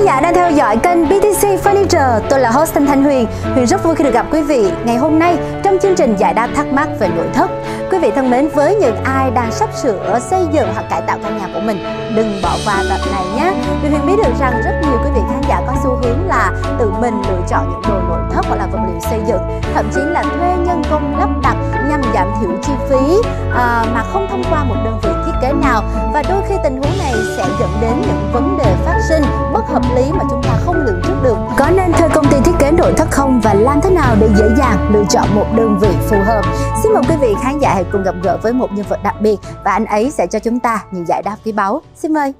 khán giả đang theo dõi kênh BTC Furniture. Tôi là host Thanh Thanh Huyền. Huyền rất vui khi được gặp quý vị ngày hôm nay trong chương trình giải đáp thắc mắc về nội thất. Quý vị thân mến, với những ai đang sắp sửa xây dựng hoặc cải tạo căn nhà của mình, đừng bỏ qua tập này nhé. Vì Huyền biết được rằng rất nhiều quý vị khán giả có xu hướng là tự mình lựa chọn những đồ nội thất hoặc là vật liệu xây dựng, thậm chí là thuê nhân công lắp đặt nhằm giảm thiểu chi phí à, mà không thông qua một đơn vị kế nào và đôi khi tình huống này sẽ dẫn đến những vấn đề phát sinh bất hợp lý mà chúng ta không lường trước được. Có nên thuê công ty thiết kế nội thất không và làm thế nào để dễ dàng lựa chọn một đơn vị phù hợp? Xin mời quý vị khán giả hãy cùng gặp gỡ với một nhân vật đặc biệt và anh ấy sẽ cho chúng ta những giải đáp quý báu. Xin mời.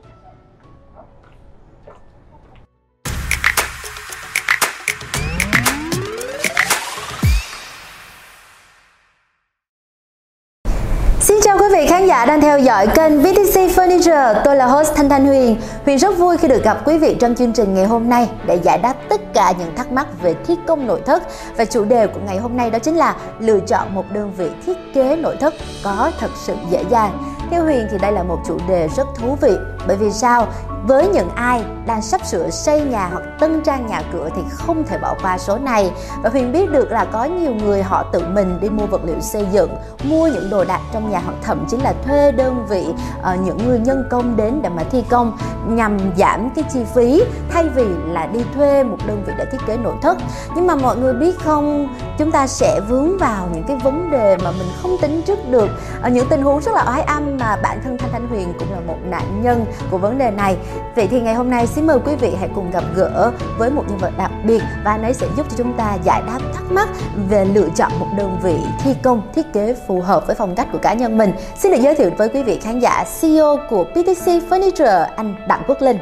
Giả đang theo dõi kênh VTC Furniture. Tôi là host Thanh Thanh Huyền. Huyền rất vui khi được gặp quý vị trong chương trình ngày hôm nay để giải đáp tất cả những thắc mắc về thiết công nội thất. Và chủ đề của ngày hôm nay đó chính là lựa chọn một đơn vị thiết kế nội thất có thật sự dễ dàng. Theo Huyền thì đây là một chủ đề rất thú vị bởi vì sao? Với những ai đang sắp sửa xây nhà hoặc tân trang nhà cửa thì không thể bỏ qua số này. Và huyền biết được là có nhiều người họ tự mình đi mua vật liệu xây dựng mua những đồ đạc trong nhà hoặc thậm chí là thuê đơn vị uh, những người nhân công đến để mà thi công nhằm giảm cái chi phí thay vì là đi thuê một đơn vị để thiết kế nội thất. Nhưng mà mọi người biết không chúng ta sẽ vướng vào những cái vấn đề mà mình không tính trước được. Ở những tình huống rất là oái âm mà bản thân thanh thanh huyền cũng là một nạn nhân của vấn đề này. Vậy thì ngày hôm nay xin mời quý vị hãy cùng gặp gỡ với một nhân vật đặc biệt và anh ấy sẽ giúp cho chúng ta giải đáp thắc mắc về lựa chọn một đơn vị thi công, thiết kế phù hợp với phong cách của cá nhân mình. Xin được giới thiệu với quý vị khán giả CEO của PTC Furniture, anh Đặng Quốc Linh.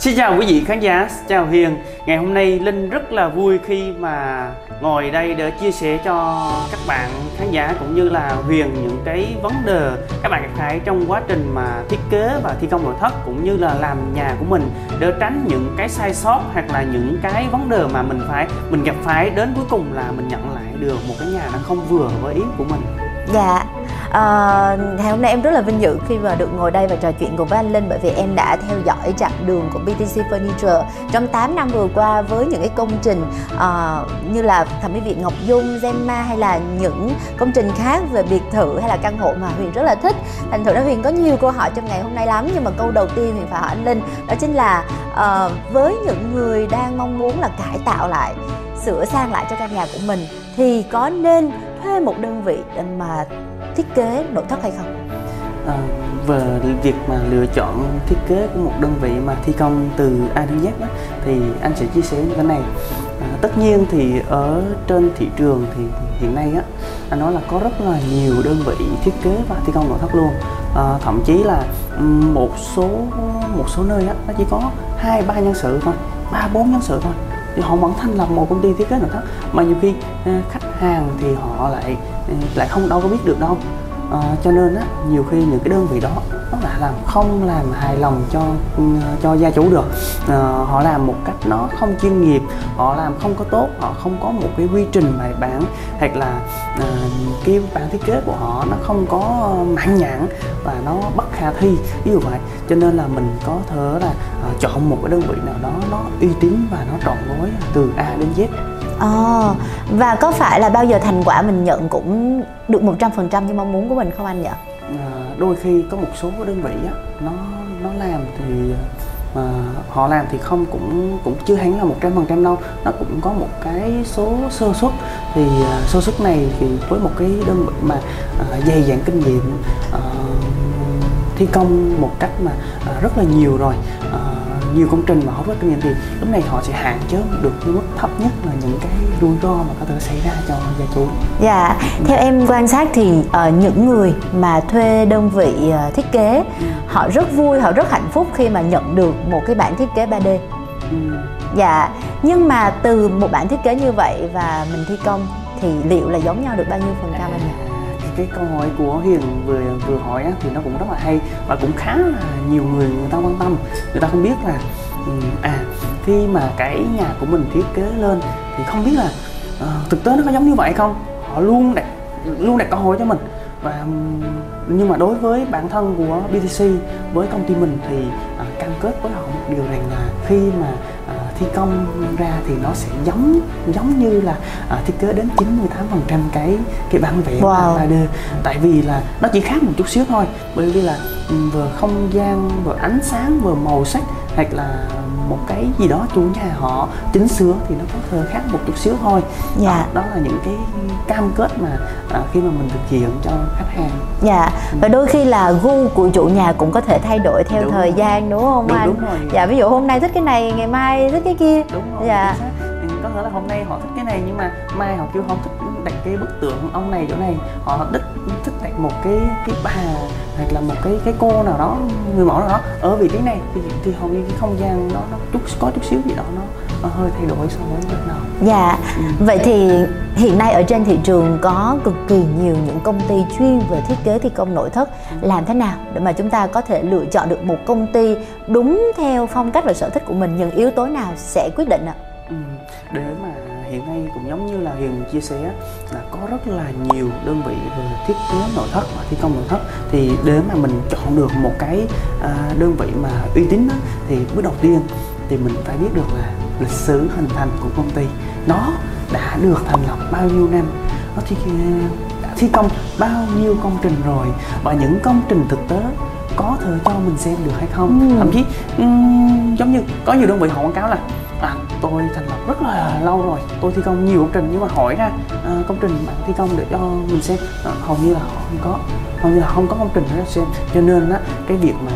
Xin chào quý vị khán giả, chào Hiền. Ngày hôm nay Linh rất là vui khi mà ngồi đây để chia sẻ cho các bạn khán giả cũng như là Huyền những cái vấn đề các bạn gặp phải trong quá trình mà thiết kế và thi công nội thất cũng như là làm nhà của mình để tránh những cái sai sót hoặc là những cái vấn đề mà mình phải mình gặp phải đến cuối cùng là mình nhận lại được một cái nhà nó không vừa với ý của mình. Dạ, À, ngày hôm nay em rất là vinh dự khi mà được ngồi đây và trò chuyện cùng với anh Linh bởi vì em đã theo dõi chặng đường của BTC Furniture trong 8 năm vừa qua với những cái công trình uh, như là thẩm mỹ viện Ngọc Dung, Gemma hay là những công trình khác về biệt thự hay là căn hộ mà Huyền rất là thích. Thành thử ra Huyền có nhiều câu hỏi trong ngày hôm nay lắm nhưng mà câu đầu tiên Huyền phải hỏi anh Linh đó chính là uh, với những người đang mong muốn là cải tạo lại sửa sang lại cho căn nhà của mình thì có nên thuê một đơn vị để mà thiết kế nội thất hay không? À, về việc mà lựa chọn thiết kế của một đơn vị mà thi công từ A đến Z đó, thì anh sẽ chia sẻ như thế này. À, tất nhiên thì ở trên thị trường thì hiện nay á anh nói là có rất là nhiều đơn vị thiết kế và thi công nội thất luôn. À, thậm chí là một số một số nơi á nó chỉ có hai ba nhân sự thôi ba bốn nhân sự thôi. Thì họ vẫn thành lập một công ty thiết kế nội thất. Mà nhiều khi à, khách hàng thì họ lại lại không đâu có biết được đâu. À, cho nên á nhiều khi những cái đơn vị đó nó lại làm không làm hài lòng cho cho gia chủ được. À, họ làm một cách nó không chuyên nghiệp họ làm không có tốt họ không có một cái quy trình bài bản hoặc là à, cái bản thiết kế của họ nó không có mãn nhãn và nó bất khả thi. Ví dụ vậy cho nên là mình có thể là à, chọn một cái đơn vị nào đó nó uy tín và nó trọn gói từ A đến Z à và có phải là bao giờ thành quả mình nhận cũng được 100% như mong muốn của mình không anh nhỉ? À, đôi khi có một số đơn vị á, nó nó làm thì mà họ làm thì không cũng cũng chưa hẳn là một trăm phần trăm đâu nó cũng có một cái số sơ suất thì uh, sơ suất này thì với một cái đơn vị mà uh, dày dặn kinh nghiệm uh, thi công một cách mà uh, rất là nhiều rồi uh, nhiều công trình mà họ rất kinh nghiệm thì lúc này họ sẽ hạn chế được cái mức thấp nhất là những cái rủi ro mà có thể xảy ra cho gia chủ. Dạ, ừ. theo em quan sát thì uh, những người mà thuê đơn vị uh, thiết kế ừ. họ rất vui, họ rất hạnh phúc khi mà nhận được một cái bản thiết kế 3D. Ừ. Dạ, nhưng mà từ một bản thiết kế như vậy và mình thi công thì liệu là giống nhau được bao nhiêu phần trăm anh nhỉ? cái câu hỏi của Hiền vừa vừa hỏi á, thì nó cũng rất là hay và cũng khá là nhiều người người ta quan tâm người ta không biết là à khi mà cái nhà của mình thiết kế lên thì không biết là uh, thực tế nó có giống như vậy không? Họ luôn đặt luôn đặt câu hỏi cho mình. Và nhưng mà đối với bản thân của BTC với công ty mình thì uh, cam kết với họ một điều rằng là khi mà à, thi công ra thì nó sẽ giống giống như là à, thiết kế đến 98% cái cái bản vẽ Wow. 3D tại vì là nó chỉ khác một chút xíu thôi. Bởi vì là vừa không gian vừa ánh sáng vừa màu sắc hoặc là một cái gì đó chủ nhà họ chỉnh sửa thì nó có thể khác một chút xíu thôi Dạ. đó, đó là những cái cam kết mà à, khi mà mình thực hiện cho khách hàng Dạ và đôi khi là gu của chủ nhà cũng có thể thay đổi theo Đúng thời rồi. gian đúng không Đúng, anh? đúng rồi. Dạ ví dụ hôm nay thích cái này, ngày mai thích cái kia. đúng rồi Dạ. Ừ, có thể là hôm nay họ thích cái này nhưng mà mai họ kêu không thích đặt cái bức tượng ông này chỗ này họ thích thích đặt một cái cái bà hoặc là một cái cái cô nào đó người mẫu nào đó ở vị trí này thì, thì hầu như cái không gian nó nó chút có chút xíu gì đó nó, nó hơi thay đổi so với lúc nào Dạ. Ừ. Vậy thì hiện nay ở trên thị trường có cực kỳ nhiều những công ty chuyên về thiết kế thi công nội thất. Làm thế nào để mà chúng ta có thể lựa chọn được một công ty đúng theo phong cách và sở thích của mình? Những yếu tố nào sẽ quyết định ạ? Ừ, để mà hiện nay cũng giống như là Hiền chia sẻ là có rất là nhiều đơn vị về thiết kế nội thất và thi công nội thất thì để mà mình chọn được một cái à, đơn vị mà uy tín á, thì bước đầu tiên thì mình phải biết được là lịch sử hình thành của công ty nó đã được thành lập bao nhiêu năm nó thi, đã thi công bao nhiêu công trình rồi và những công trình thực tế có thể cho mình xem được hay không Ừ. thậm chí ừm, giống như có nhiều đơn vị họ quảng cáo là à, tôi thành lập rất là lâu rồi. Tôi thi công nhiều công trình nhưng mà hỏi ra à, công trình bạn thi công để cho mình xem. À, hầu như là không có hầu như là không có công trình để xem. Cho nên á cái việc mà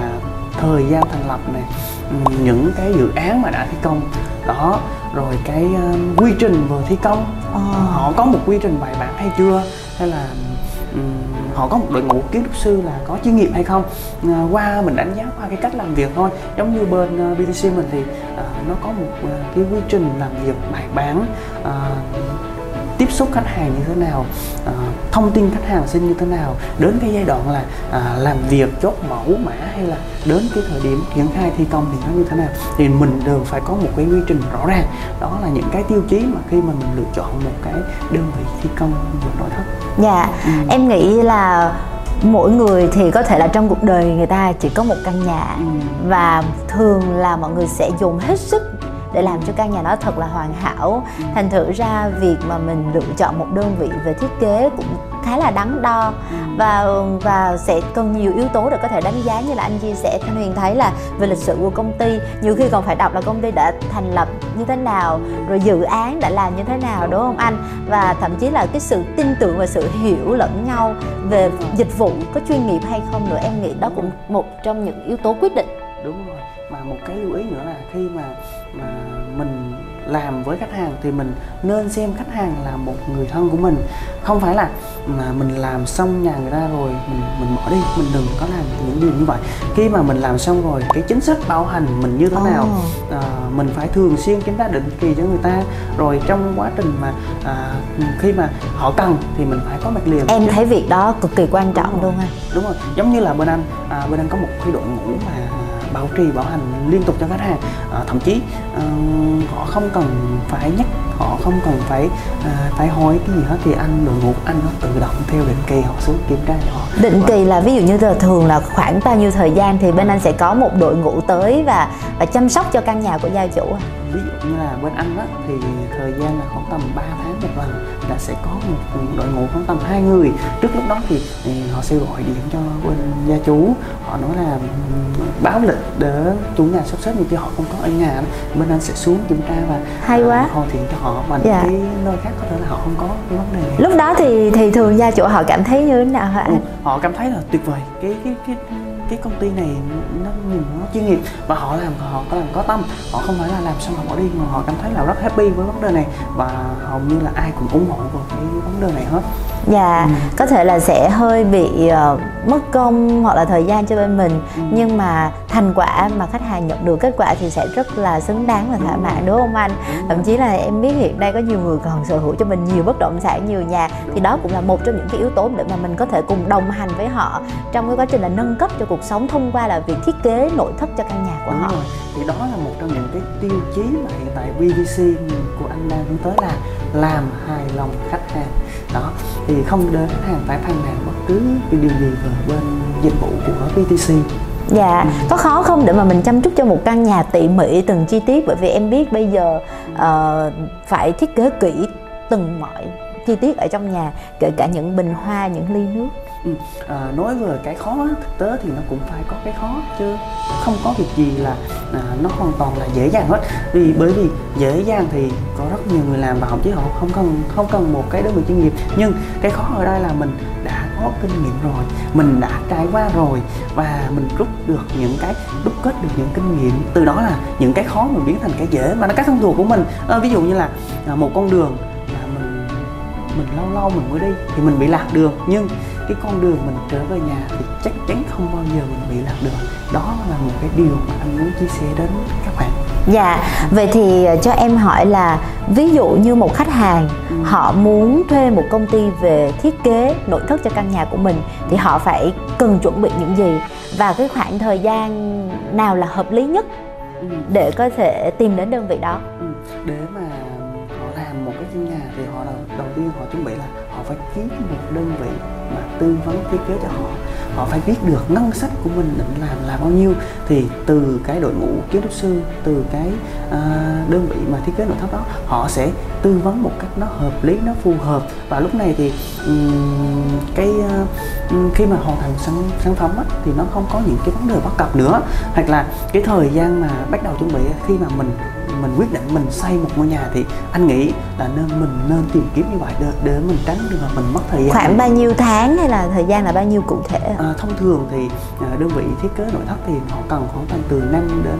thời gian thành lập này ừm, những cái dự án mà đã thi công đó rồi cái um, quy trình vừa thi công Ờ. họ có một quy trình bài bản hay chưa? Hay là họ có một đội ngũ kiến trúc sư là có chuyên nghiệp hay không? À, qua mình đánh giá qua cái cách làm việc thôi. Giống như bên à, uh, BTC mình thì uh, nó có một uh, cái quy trình làm việc bài bản uh, tiếp xúc khách hàng như thế nào à, thông tin khách hàng xin như thế nào đến cái giai đoạn là à, làm việc chốt mẫu mã hay là đến cái thời điểm triển khai thi công thì nó như thế nào thì mình đều phải có một cái quy trình rõ ràng đó là những cái tiêu chí mà khi mà mình lựa chọn một cái đơn vị thi công về nội thất Dạ, Ừ. em nghĩ là mỗi người thì có thể là trong cuộc đời người ta chỉ có một căn nhà Ừ. và thường là mọi người sẽ dùng hết sức để làm cho căn nhà đó thật là hoàn hảo. Thành thử ra, việc mà mình lựa chọn một đơn vị về thiết kế cũng khá là đắn đo. Và và sẽ cần nhiều yếu tố để có thể đánh giá. Như là anh chia sẻ, thanh huyền thấy là về lịch sử của công ty, nhiều khi còn phải đọc là công ty đã thành lập như thế nào, rồi dự án đã làm như thế nào, đúng không anh? Và thậm chí là cái sự tin tưởng và sự hiểu lẫn nhau về dịch vụ có chuyên nghiệp hay không nữa, em nghĩ đó cũng một trong những yếu tố quyết định. Đúng rồi mà một cái lưu ý nữa là khi mà mà mình làm với khách hàng thì mình nên xem khách hàng là một người thân của mình. Không phải là mà mình làm xong nhà người ta rồi mình mình bỏ đi mình đừng có làm những điều như vậy. Khi mà mình làm xong rồi cái chính sách bảo hành mình như thế Ồ. nào à, mình phải thường xuyên kiểm tra định kỳ cho người ta. Rồi trong quá trình mà à, khi mà họ cần thì mình phải có mặt liền. Em Chứ- thấy việc đó cực kỳ quan trọng Đúng luôn anh đúng rồi. Giống như là bên anh à, bên anh có một cái đội ngũ mà bảo trì bảo hành liên tục cho khách hàng. À, thậm chí à, họ không cần phải nhắc họ không cần phải à, phải hỏi cái gì hết thì anh đội ngũ anh nó tự động theo định kỳ họ xuống kiểm tra họ định kỳ là ví dụ như là thường là khoảng bao nhiêu thời gian thì bên anh sẽ có một đội ngũ tới và và chăm sóc cho căn nhà của gia chủ à? ví dụ như là bên anh á, thì thời gian là khoảng tầm 3 tháng một lần là sẽ có một đội ngũ khoảng tầm hai người trước lúc đó thì, thì họ sẽ gọi điện cho bên gia chủ họ nói là ừm, báo lịch để chủ nhà sắp xếp nhưng khi họ không có ở nhà bên anh sẽ xuống kiểm tra và Hay quá. à, hoàn thiện cho họ và Dạ. cái nơi khác có thể là họ không có cái vấn đề này. Lúc đó thì thì thường gia chủ họ cảm thấy như thế nào hả Ừ, anh họ cảm thấy là tuyệt vời. Cái cái cái cái công ty này nó nhìn nó chuyên nghiệp và họ làm họ có làm có tâm. Họ không phải là làm xong họ bỏ đi mà họ cảm thấy là rất happy với vấn đề này và hầu như là ai cũng ủng hộ vào cái vấn đề này hết. Dạ, Ừ. có thể là sẽ hơi bị ờ, mất công hoặc là thời gian cho bên mình Ừ. nhưng mà thành quả mà khách hàng nhận được kết quả thì sẽ rất là xứng đáng và thỏa mãn đúng không anh? Thậm chí là em biết hiện nay có nhiều người còn sở hữu cho mình nhiều bất động sản, nhiều nhà thì đó cũng là một trong những cái yếu tố để mà mình có thể cùng đồng hành với họ trong cái quá trình là nâng cấp cho cuộc sống thông qua là việc thiết kế nội thất cho căn nhà của Đúng họ. rồi. Thì đó là một trong những cái tiêu chí mà hiện tại BVC của anh đang hướng tới là làm hài lòng khách hàng. Đó, thì không để khách hàng phải phàn nàn bất cứ cái điều gì về bên dịch vụ của BTC. dạ ừ. có khó không để mà mình chăm chút cho một căn nhà tỉ mỉ từng chi tiết bởi vì em biết bây giờ uh, phải thiết kế kỹ từng mọi chi tiết ở trong nhà kể cả những bình hoa những ly nước ừ. à, nói về cái khó thực tế thì nó cũng phải có cái khó chứ không có việc gì là à, nó hoàn toàn là dễ dàng hết. Vì bởi vì dễ dàng thì có rất nhiều người làm và học chứ họ không cần không cần một cái đơn vị chuyên nghiệp. Nhưng cái khó ở đây là mình đã có kinh nghiệm rồi mình đã trải qua rồi và mình rút được những cái đúc kết được những kinh nghiệm. Từ đó là những cái khó mình biến thành cái dễ mà nó cái thông thuộc của mình. À, ví dụ như là à, một con đường mình lâu lâu mình mới đi thì mình bị lạc đường. Nhưng cái con đường mình trở về nhà thì chắc chắn không bao giờ mình bị lạc đường đó là một cái điều mà anh muốn chia sẻ đến các bạn dạ vậy thì ờ, cho em hỏi là ví dụ như một khách hàng ừ. họ muốn thuê một công ty về thiết kế nội thất cho căn nhà của mình thì họ phải cần chuẩn bị những gì và cái khoảng thời gian nào là hợp lý nhất ừ. để có thể tìm đến đơn vị đó ừ. để mà làm một cái căn nhà thì họ đầu, đầu tiên họ chuẩn bị là họ phải kiếm một đơn vị mà tư vấn thiết kế cho họ. Họ phải biết được ngân sách của mình định làm là bao nhiêu. Thì từ cái đội ngũ kiến trúc sư từ cái uh, đơn vị mà thiết kế nội thất đó họ sẽ tư vấn một cách nó hợp lý nó phù hợp. Và lúc này thì um, cái uh, khi mà hoàn thành sản, sản phẩm á, thì nó không có những cái vấn đề bất cập nữa. Hoặc là cái thời gian mà bắt đầu chuẩn bị khi mà mình mình quyết định mình xây một ngôi nhà thì anh nghĩ là nên mình nên tìm kiếm như vậy để, để mình tránh được là mình mất thời gian. Khoảng bao nhiêu tháng hay là thời gian là bao nhiêu cụ thể à, thông thường thì à, đơn vị thiết kế nội thất thì họ cần khoảng tầm từ 5 đến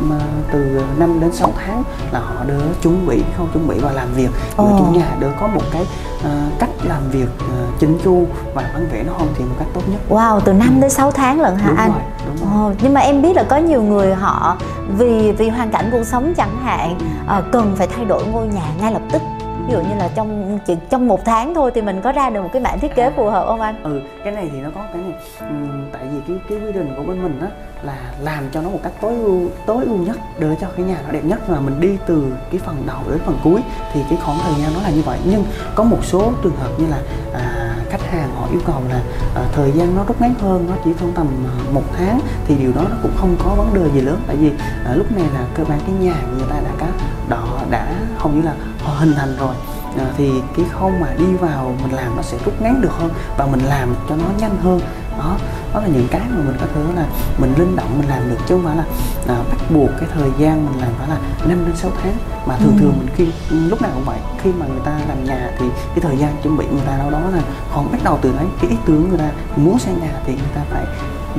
mà từ 5 đến 6 tháng là họ đỡ chuẩn bị không chuẩn bị và làm việc ở chủ nhà đỡ có một cái uh, cách làm việc uh, chính chu và bản vẽ nó hoàn thiện một cách tốt nhất. Wow, từ 5 đến 6 tháng lận hả đúng anh? Rồi, đúng rồi. Oh, nhưng mà em biết là có nhiều người họ vì vì hoàn cảnh cuộc sống chẳng hạn uh, cần phải thay đổi ngôi nhà ngay lập tức ví dụ như là trong chỉ trong một tháng thôi thì mình có ra được một cái bản thiết kế phù hợp không anh? Ừ cái này thì nó có cái này. Ừ, tại vì cái cái quy định của bên mình á là làm cho nó một cách tối ưu tối ưu nhất để cho cái nhà nó đẹp nhất. Mà mình đi từ cái phần đầu đến phần cuối thì cái khoảng thời gian nó là như vậy. Nhưng có một số trường hợp như là à, khách hàng họ yêu cầu là uh, thời gian nó rút ngắn hơn nó chỉ trong tầm uh, một tháng thì điều đó nó cũng không có vấn đề gì lớn. Tại vì uh, lúc này là cơ bản cái nhà người ta đã có đỏ đã hầu như là họ hình thành rồi. À, thì cái khâu mà đi vào mình làm nó sẽ rút ngắn được hơn và mình làm cho nó nhanh hơn. Đó đó là những cái mà mình có thể là mình linh động mình làm được chứ không phải là à, bắt buộc cái thời gian mình làm phải là 5 đến 6 tháng mà thường ừ. thường mình khi lúc nào cũng vậy khi mà người ta làm nhà thì cái thời gian chuẩn bị người ta đâu đó là còn bắt đầu từ đấy cái ý tưởng người ta muốn xây nhà thì người ta phải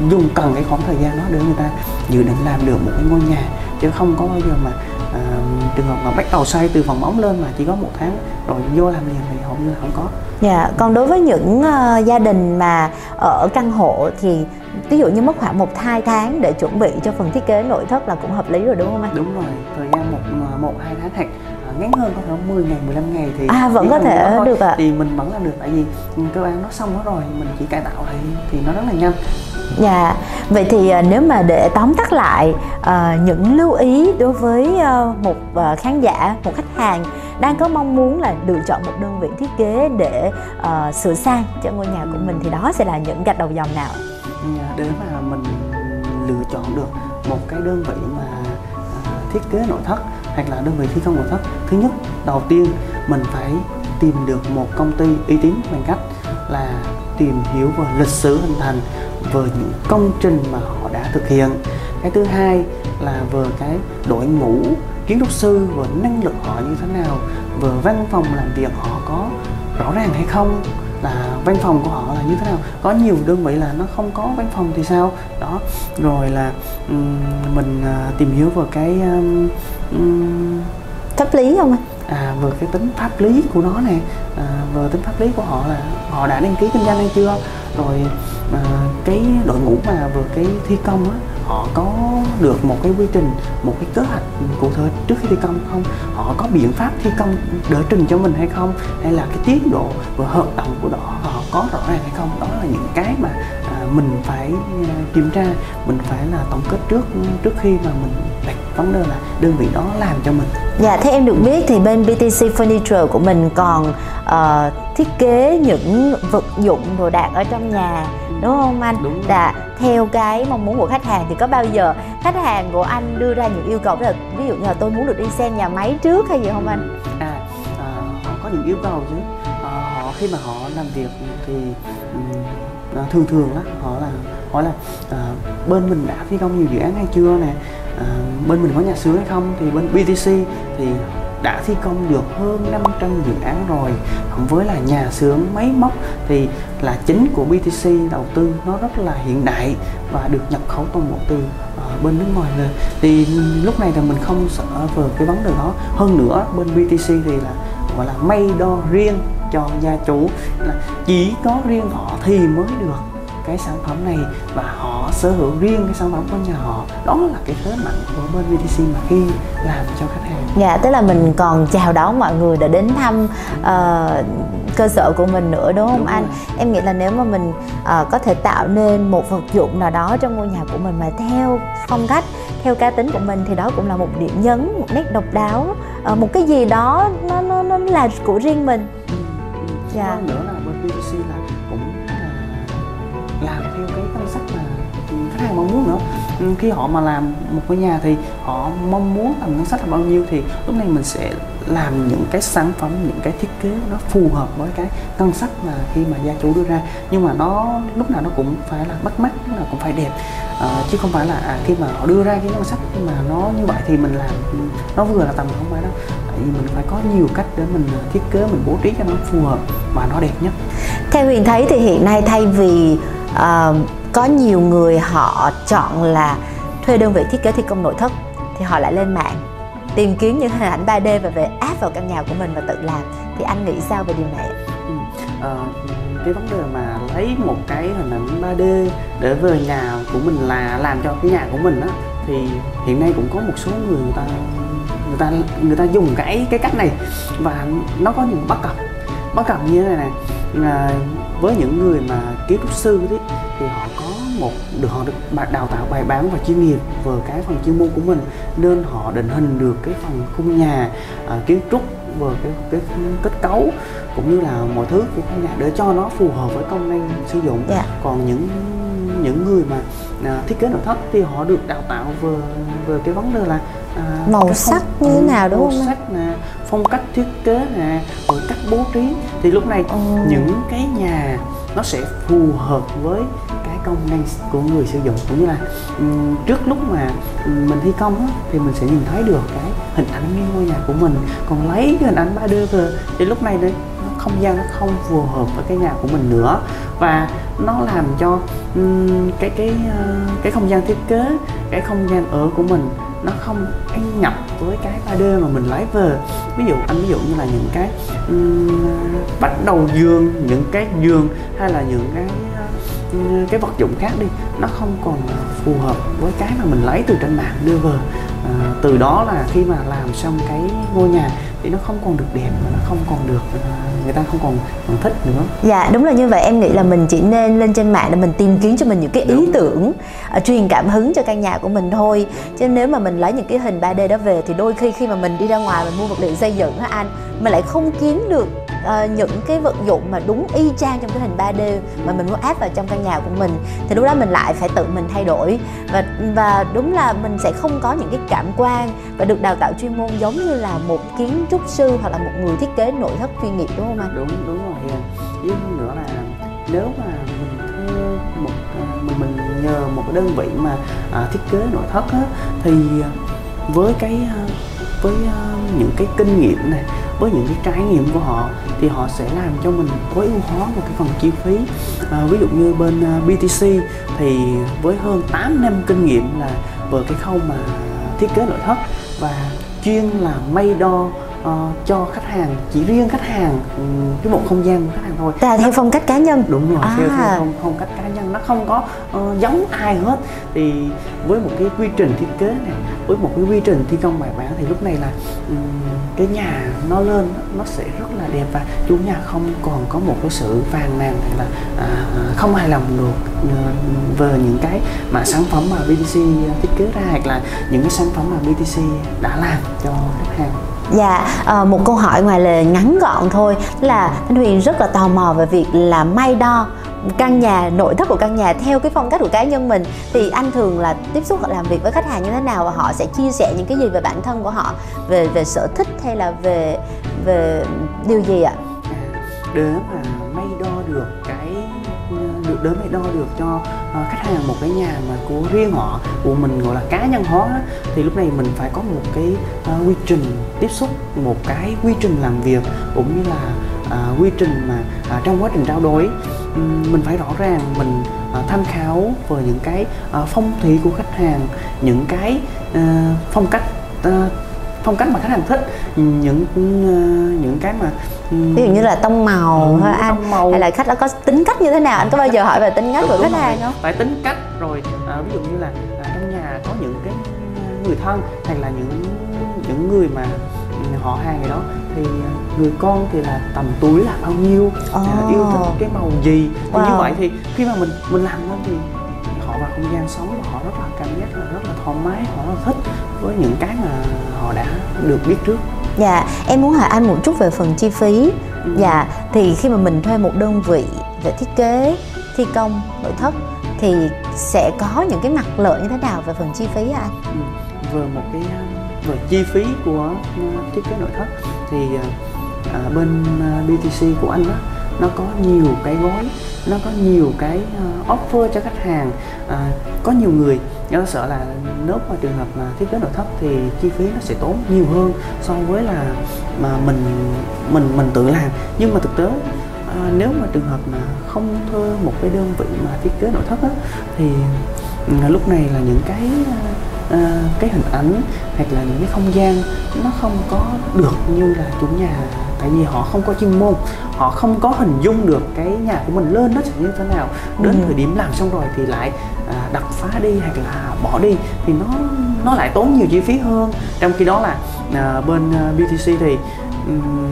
dùng cần cái khoảng thời gian đó để người ta dự định làm được một cái ngôi nhà chứ không có bao giờ mà trường hợp mà bắt đầu xây từ phần móng lên mà chỉ có một tháng rồi vô làm liền thì hầu như là không có Dạ, còn đối với những uh, gia đình mà ở căn hộ thì ví dụ như mất khoảng một hai tháng để chuẩn bị cho phần thiết kế nội thất là cũng hợp lý rồi đúng không anh? Đúng rồi, thời gian một ờ, một hai tháng hoặc uh, ngắn hơn có thể 10 ngày 15 ngày thì à vẫn có thể được ạ. À. Thì mình vẫn làm được tại vì cơ bản nó xong hết rồi, mình chỉ cải tạo lại thì nó rất là nhanh. Dạ, vậy thì ờ, nếu mà để tóm tắt lại uh, những lưu ý đối với uh, một uh, khán giả, một khách hàng đang có mong muốn là lựa chọn một đơn vị thiết kế để uh, sửa sang cho ngôi nhà của mình thì đó sẽ là những gạch đầu dòng nào? Dạ, để mà mình lựa chọn được một cái đơn vị mà thiết kế nội thất hoặc là đơn vị thi công nội thất thứ nhất đầu tiên mình phải tìm được một công ty uy tín bằng cách là tìm hiểu về lịch sử hình thành về những công trình mà họ đã thực hiện. Cái thứ hai là về cái đội ngũ kiến trúc sư và năng lực họ như thế nào và văn phòng làm việc họ có rõ ràng hay không là văn phòng của họ là như thế nào. Có nhiều đơn vị là nó không có văn phòng thì sao? Đó rồi là um, mình uh, tìm hiểu về cái um, um, pháp lý không anh? À về cái tính pháp lý của nó nè. À, về tính pháp lý của họ là họ đã đăng ký kinh doanh hay chưa rồi à, cái đội ngũ mà vừa cái thi công á họ có được một cái quy trình một cái kế hoạch cụ thể trước khi thi công không? Họ có biện pháp thi công đỡ trình cho mình hay không? Hay là cái tiến độ và hợp đồng của đó họ có rõ ràng hay không? Đó là những cái mà à, mình phải à, kiểm tra. Mình phải là tổng kết trước trước khi mà mình đặt vấn đề là đơn vị đó làm cho mình. Dạ, theo em được biết thì bên BTC Furniture của mình còn uh, thiết kế những vật dụng đồ đạc ở trong nhà đúng không anh? Đúng là theo cái mong muốn của khách hàng thì có bao giờ khách hàng của anh đưa ra những yêu cầu? Là ví dụ như là tôi muốn được đi xem nhà máy trước hay gì không anh? À, à họ có những yêu cầu chứ. À, họ khi mà họ làm việc thì um, thường thường á họ là hỏi là à, bên mình đã thi công nhiều dự án hay chưa nè bên mình có nhà xưởng hay không, thì bên BTC thì đã thi công được hơn 500 dự án rồi. Cộng với là nhà xưởng máy móc thì là chính của BTC đầu tư, nó rất là hiện đại và được nhập khẩu toàn bộ từ ờ, bên nước ngoài về. Thì lúc này thì mình không sợ về cái vấn đề đó. Hơn nữa, bên BTC thì là, gọi là may đo riêng cho gia chủ, là chỉ có riêng họ thì mới được cái sản phẩm này và họ sở hữu riêng cái sản phẩm của nhà họ. Đó là cái thế mạnh của bên VTC mà khi làm cho khách hàng. Dạ tức là mình còn chào đón mọi người đã đến thăm uh, cơ sở của mình nữa đúng không đúng anh? rồi. em nghĩ là nếu mà mình uh, có thể tạo nên một vật dụng nào đó trong ngôi nhà của mình mà theo phong cách theo cá tính của mình thì đó cũng là một điểm nhấn một nét độc đáo. Uh, một cái gì đó nó nó nó là của riêng mình. Ừ, ừ. dạ. Nữa là bên VTC là làm theo cái ngân sách mà khách hàng mong muốn nữa. Ừ, khi họ mà làm một cái nhà thì họ mong muốn làm ngân sách là bao nhiêu thì lúc này mình sẽ làm những cái sản phẩm những cái thiết kế nó phù hợp với cái ngân sách mà khi mà gia chủ đưa ra. Nhưng mà nó lúc nào nó cũng phải là bắt mắt lúc nào cũng phải đẹp. À, chứ không phải là à, khi mà họ đưa ra cái ngân sách mà nó như vậy thì mình làm nó vừa là tầm không phải đâu. Tại vì mình phải có nhiều cách để mình à, thiết kế mình bố trí cho nó phù hợp và nó đẹp nhất. Theo huyền thấy thì hiện nay thay vì uh, có nhiều người họ chọn là thuê đơn vị thiết kế thi công nội thất thì họ lại lên mạng tìm kiếm những hình ảnh 3D và về áp vào căn nhà của mình và tự làm thì anh nghĩ sao về điều này? Ừ. À, cái vấn đề mà lấy một cái hình ảnh 3D để về nhà của mình là làm cho cái nhà của mình á thì hiện nay cũng có một số người người ta người ta người ta dùng cái cái cách này và nó có những bất cập bất cập như thế này nè à, với những người mà kiến trúc sư ấy, thì họ có một được họ được đào tạo bài bản và chuyên nghiệp về cái phần chuyên môn của mình nên họ định hình được cái phần khung nhà à, kiến trúc về cái, cái kết cấu cũng như là mọi thứ của căn nhà để cho nó phù hợp với công năng sử dụng yeah. Dạ. còn những những người mà à, thiết kế nội thất thì họ được đào tạo về về cái vấn đề là à, màu sắc như thế nào đúng màu không? Màu sắc nè, phong cách thiết kế nè, rồi cách bố trí thì lúc này ừ. những cái nhà nó sẽ phù hợp với cái công năng của người sử dụng. Cũng như là um, trước lúc mà mình thi công á, thì mình sẽ nhìn thấy được cái hình ảnh cái ngôi nhà của mình. Còn lấy cái hình ảnh 3D về thì lúc này đấy không gian nó không phù hợp với cái nhà của mình nữa. Và nó làm cho um, cái cái uh, cái không gian thiết kế cái không gian ở của mình nó không ăn nhập với cái 3D mà mình lấy về. Ví dụ anh ví dụ như là những cái um, bắt đầu giường những cái giường hay là những cái uh, cái vật dụng khác đi nó không còn phù hợp với cái mà mình lấy từ trên mạng đưa về từ đó là khi mà làm xong cái ngôi nhà thì nó không còn được đẹp và nó không còn được à, người ta không còn, còn thích nữa. Dạ đúng là như vậy. Em nghĩ là mình chỉ nên lên trên mạng để mình tìm kiếm cho mình những cái ý đúng. tưởng uh, truyền cảm hứng cho căn nhà của mình thôi. Chứ nếu mà mình lấy những cái hình 3D đó về thì đôi khi khi mà mình đi ra ngoài mình mua vật liệu xây dựng á anh mình lại không kiếm được uh, những cái vật dụng mà đúng y chang trong cái hình 3D mà mình muốn áp vào trong căn nhà của mình thì lúc đó mình lại phải tự mình thay đổi và và đúng là mình sẽ không có những cái cảm quan và được đào tạo chuyên môn giống như là một kiến trúc sư hoặc là một người thiết kế nội thất chuyên nghiệp đúng không anh? Đúng đúng rồi Hiền. Với hơn nữa là nếu mà mình thuê một à, mình mình nhờ một cái đơn vị mà à, thiết kế nội thất á, thì với cái à, với à, những cái kinh nghiệm này với những cái trải nghiệm của họ thì họ sẽ làm cho mình tối ưu hóa một cái phần chi phí. À, ví dụ như bên à, BTC thì với hơn 8 năm kinh nghiệm là về cái khâu mà thiết kế nội thất và chuyên là may đo uh, cho khách hàng chỉ riêng khách hàng cái một không gian của khách hàng thôi. Là theo phong cách cá nhân. Đúng rồi à. theo, theo phong, phong cách cá nhân. Nó không có uh, giống ai hết. Thì với một cái quy trình thiết kế này với một cái quy trình thi công bài bản thì lúc này là um, cái nhà nó lên nó sẽ rất là đẹp và chủ nhà không còn có một cái sự phàn nàn hay là à, không hài lòng được ờ, về những cái mà sản phẩm mà BTC thiết kế ra hoặc là những cái sản phẩm mà BTC đã làm cho khách hàng Dạ, ờ, một câu hỏi ngoài lời ngắn gọn thôi. Là Thanh Huyền rất là tò mò về việc là may đo căn nhà nội thất của căn nhà theo cái phong cách của cá nhân mình thì anh thường là tiếp xúc hoặc làm việc với khách hàng như thế nào và họ sẽ chia sẻ những cái gì về bản thân của họ? Về về sở thích hay là về về điều gì ạ? Để mà đến để đo được cho uh, khách hàng một cái nhà mà của riêng họ của mình gọi là cá nhân hóa thì lúc này mình phải có một cái uh, quy trình tiếp xúc một cái quy trình làm việc cũng như là uh, quy trình mà uh, trong quá trình trao đổi. Um, mình phải rõ ràng mình uh, tham khảo về những cái uh, phong thủy của khách hàng những cái uh, phong cách uh, phong cách mà khách hàng thích những uh, những cái mà ví dụ như là tông màu ừ, hay anh màu. hay là khách đã có tính cách như thế nào anh có bao giờ hỏi về tính cách của khách hàng không phải tính cách rồi à, ví dụ như là à, trong nhà có những cái người thân hay là những những người mà họ hàng gì đó thì người con thì là tầm tuổi là bao nhiêu oh. yêu thích cái màu gì thì wow. như vậy thì khi mà mình mình làm thì vào không gian sống và họ rất là cảm giác là rất là thoải mái họ rất là thích với những cái mà họ đã được biết trước Dạ, em muốn hỏi anh một chút về phần chi phí. Ừ. Dạ, thì khi mà mình thuê một đơn vị về thiết kế, thi công, nội thất thì sẽ có những cái mặt lợi như thế nào về phần chi phí anh? Ừ. Về một cái về chi phí của ờ, thiết kế nội thất thì à, bên BTC của anh đó nó có nhiều cái gói nó có nhiều cái ờ, offer cho khách hàng à, có nhiều người. Nó sợ là nếu mà trường hợp mà thiết kế nội thất thì chi phí nó sẽ tốn nhiều hơn so với là mà mình mình mình tự làm. Nhưng mà thực tế à, nếu mà trường hợp mà không thuê một cái đơn vị mà thiết kế nội thất á, thì à, lúc này là những cái à, cái hình ảnh hoặc là những cái không gian nó không có được như là chủ nhà tại vì họ không có chuyên môn họ không có hình dung được cái nhà của mình lên nó sẽ như thế nào đến ừ. thời điểm làm xong rồi thì lại à, đập phá đi hoặc là bỏ đi thì nó nó lại tốn nhiều chi phí hơn trong khi đó là à, bên à, BTC thì um,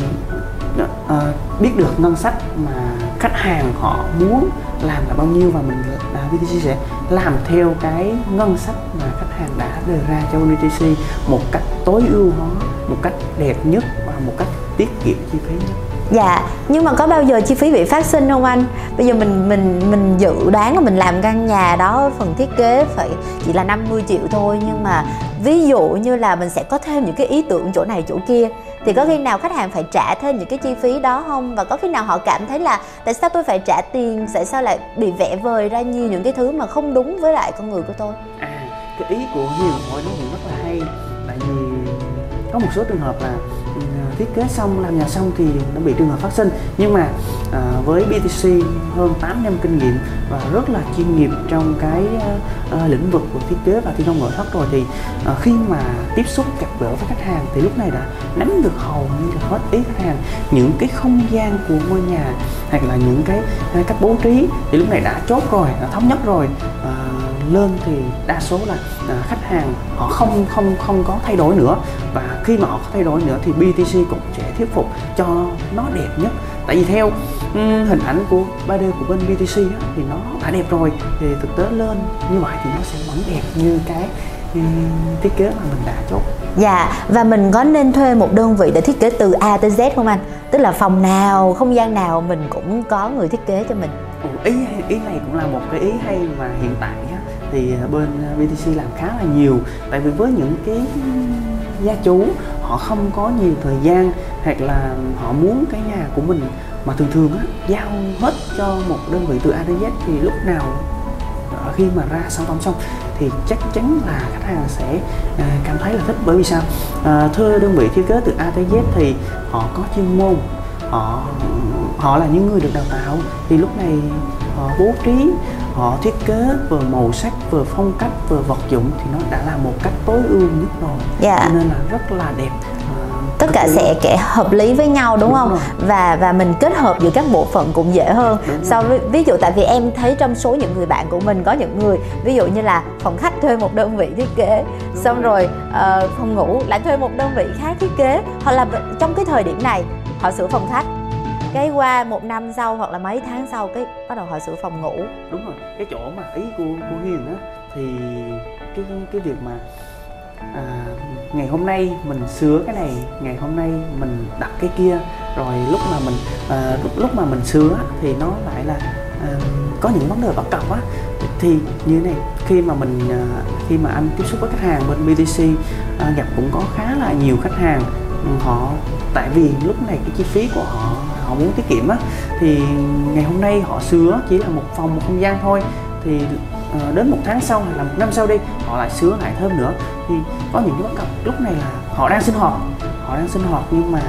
à, biết được ngân sách mà khách hàng họ muốn làm là bao nhiêu và mình à, BTC sẽ làm theo cái ngân sách mà khách hàng đã đề ra cho BTC một cách tối ưu hóa một cách đẹp nhất và một cách tiết kiệm chi phí nhất? Dạ, nhưng mà có bao giờ chi phí bị phát sinh không anh? Bây giờ mình mình mình dự đoán là mình làm căn nhà đó phần thiết kế phải chỉ là 50 triệu thôi nhưng mà ví dụ như là mình sẽ có thêm những cái ý tưởng chỗ này chỗ kia thì có khi nào khách hàng phải trả thêm những cái chi phí đó không? Và có khi nào họ cảm thấy là tại sao tôi phải trả tiền tại sao lại bị vẽ vời ra nhiều những cái thứ mà không đúng với lại con người của tôi? À cái ý của hiền hỏi nó cũng rất là hay. Tại vì có một số trường hợp là thiết kế xong làm nhà xong thì nó bị trường hợp phát sinh. Nhưng mà à, với BTC hơn 8 năm kinh nghiệm và rất là chuyên nghiệp trong cái à, à, lĩnh vực của thiết kế và thi công nội thất rồi thì à, khi mà tiếp xúc gặp gỡ với khách hàng thì lúc này đã nắm được hầu như là hết ý khách hàng. Những cái không gian của ngôi nhà hoặc là những cái à, cách bố trí thì lúc này đã chốt rồi đã thống nhất rồi. À, lên thì đa số là à, khách hàng họ không không không có thay đổi nữa và khi mà họ có thay đổi nữa thì BTC cũng sẽ thuyết phục cho nó đẹp nhất tại vì theo hình ảnh của 3D của bên BTC á, thì nó đã đẹp rồi thì thực tế lên như vậy thì nó sẽ vẫn đẹp như cái thiết kế mà mình đã chốt Dạ và mình có nên thuê một đơn vị để thiết kế từ A tới Z không anh? Tức là phòng nào, không gian nào mình cũng có người thiết kế cho mình. ý ý này cũng là một cái ý hay mà hiện tại thì bên BTC làm khá là nhiều. Tại vì với những cái gia chủ họ không có nhiều thời gian hoặc là họ muốn cái nhà của mình mà thường thường á giao hết cho một đơn vị từ A đến Z thì lúc nào ờ, khi mà ra sản phẩm xong thì chắc chắn là khách hàng sẽ à, cảm thấy là thích. Bởi vì sao? Ờ, à, thưa đơn vị thiết kế từ A tới Z thì họ có chuyên môn họ họ là những người được đào tạo. Thì lúc này họ bố trí họ thiết kế vừa màu sắc vừa phong cách vừa vật dụng thì nó đã là một cách tối ưu nhất rồi. Dạ. nên là rất là đẹp. Ờ, tất cả sẽ kể hợp lý với nhau đúng, đúng không? rồi. và và mình kết hợp giữa các bộ phận cũng dễ hơn. Đúng so với ví dụ tại vì em thấy trong số những người bạn của mình có những người ví dụ như là phòng khách thuê một đơn vị thiết kế đúng xong rồi, rồi uh, phòng ngủ lại thuê một đơn vị khác thiết kế. Hoặc là trong cái thời điểm này họ sửa phòng khách cái qua một năm sau hoặc là mấy tháng sau cái bắt đầu họ sửa phòng ngủ. Đúng rồi cái chỗ mà ý của của hiền á thì cái cái việc mà à, ngày hôm nay mình sửa cái này ngày hôm nay mình đặt cái kia rồi lúc mà mình à, lúc, lúc mà mình sửa thì nó lại là à, có những vấn đề bất cập á. Thì như thế này khi mà mình à, khi mà anh tiếp xúc với khách hàng bên BTC à, gặp cũng có khá là nhiều khách hàng họ tại vì lúc này cái chi phí của họ họ muốn tiết kiệm á thì ngày hôm nay họ sửa chỉ là một phòng một không gian thôi. Thì à, đến một tháng sau hay là một năm sau đi họ lại sửa lại thêm nữa. Thì có những cái bất cập lúc này là họ đang sinh hoạt họ đang sinh hoạt nhưng mà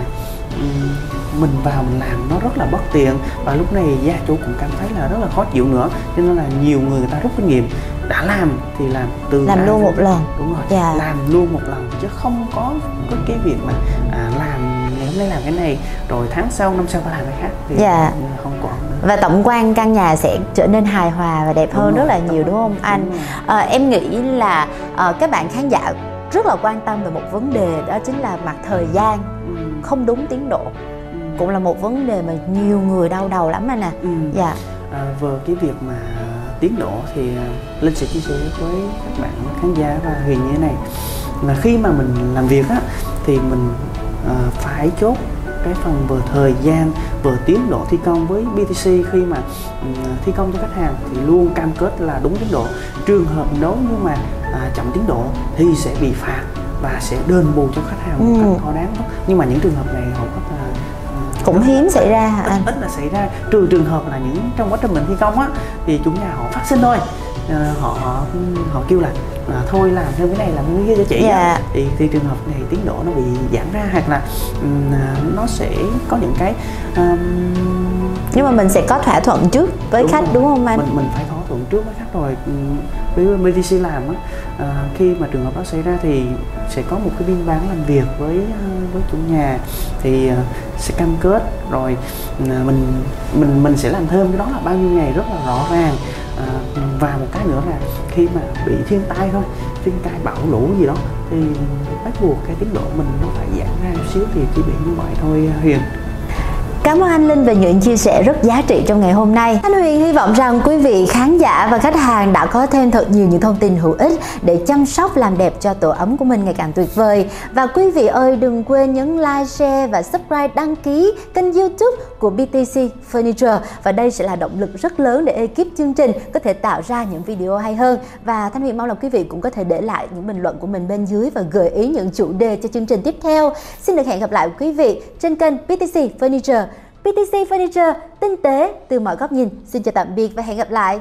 mình vào mình làm nó rất là bất tiện và lúc này gia chủ cũng cảm thấy là rất là khó chịu nữa cho nên là nhiều người người ta rút kinh nghiệm. Đã làm thì làm từ làm luôn một lần. Đúng rồi dạ. làm luôn một lần chứ không có có cái việc mà hôm nay làm cái này rồi tháng sau năm sau ta làm cái khác thì dạ. không còn nữa. và tổng quan căn nhà sẽ trở nên hài hòa và đẹp đúng hơn rồi, rất là nhiều đúng không anh đúng à, em nghĩ là à, các bạn khán giả rất là quan tâm về một vấn đề đó chính là mặt thời gian ừ. không đúng tiến độ ừ. cũng là một vấn đề mà nhiều người đau đầu lắm anh nè ừ. dạ à, về cái việc mà tiến độ thì à, linh sẽ chia sẻ với các bạn khán giả và huyền như thế này là khi mà mình làm việc á thì mình à, phải chốt cái phần vừa thời gian vừa tiến độ thi công với BTC khi mà um, thi công cho khách hàng thì luôn cam kết là đúng tiến độ trường hợp nếu như mà à, chậm tiến độ thì sẽ bị phạt và sẽ đền bù cho khách hàng một ừ. cách thỏa đáng nhưng mà những trường hợp này hầu hết là à, cũng hiếm xảy ra hả anh? Ít, ít là xảy ra trừ trường hợp là những trong quá trình mình thi công á thì chủ nhà họ phát sinh thôi à, họ họ kêu là à, thôi làm thêm cái này làm cái kia cho chị. Dạ. thì, thì trường hợp này tiến độ nó bị giảm ra hoặc là um, nó sẽ có những cái um, nhưng mà mình sẽ có thỏa thuận trước với đúng khách rồi. đúng không anh mình mình phải thỏa thuận trước với khách rồi với BTC làm á à, khi mà trường hợp đó xảy ra thì sẽ có một cái biên bản làm việc với với chủ nhà thì uh, sẽ cam kết rồi uh, mình mình mình sẽ làm thêm cái đó là bao nhiêu ngày rất là rõ ràng à, và một cái nữa là khi mà bị thiên tai thôi, thiên tai bão lũ gì đó, thì bắt buộc cái tiến độ mình nó phải giảm ra một xíu thì chỉ bị như vậy thôi à, hiền. Cảm ơn anh Linh về những chia sẻ rất giá trị trong ngày hôm nay. Anh Huyền hy vọng rằng quý vị khán giả và khách hàng đã có thêm thật nhiều những thông tin hữu ích để chăm sóc làm đẹp cho tổ ấm của mình ngày càng tuyệt vời. Và quý vị ơi đừng quên nhấn like, share và subscribe đăng ký kênh youtube của BTC Furniture và đây sẽ là động lực rất lớn để ekip chương trình có thể tạo ra những video hay hơn và Thanh Huyền mong là quý vị cũng có thể để lại những bình luận của mình bên dưới và gợi ý những chủ đề cho chương trình tiếp theo. Xin được hẹn gặp lại quý vị trên kênh BTC Furniture PTC Furniture, tinh tế từ mọi góc nhìn. Xin chào tạm biệt và hẹn gặp lại.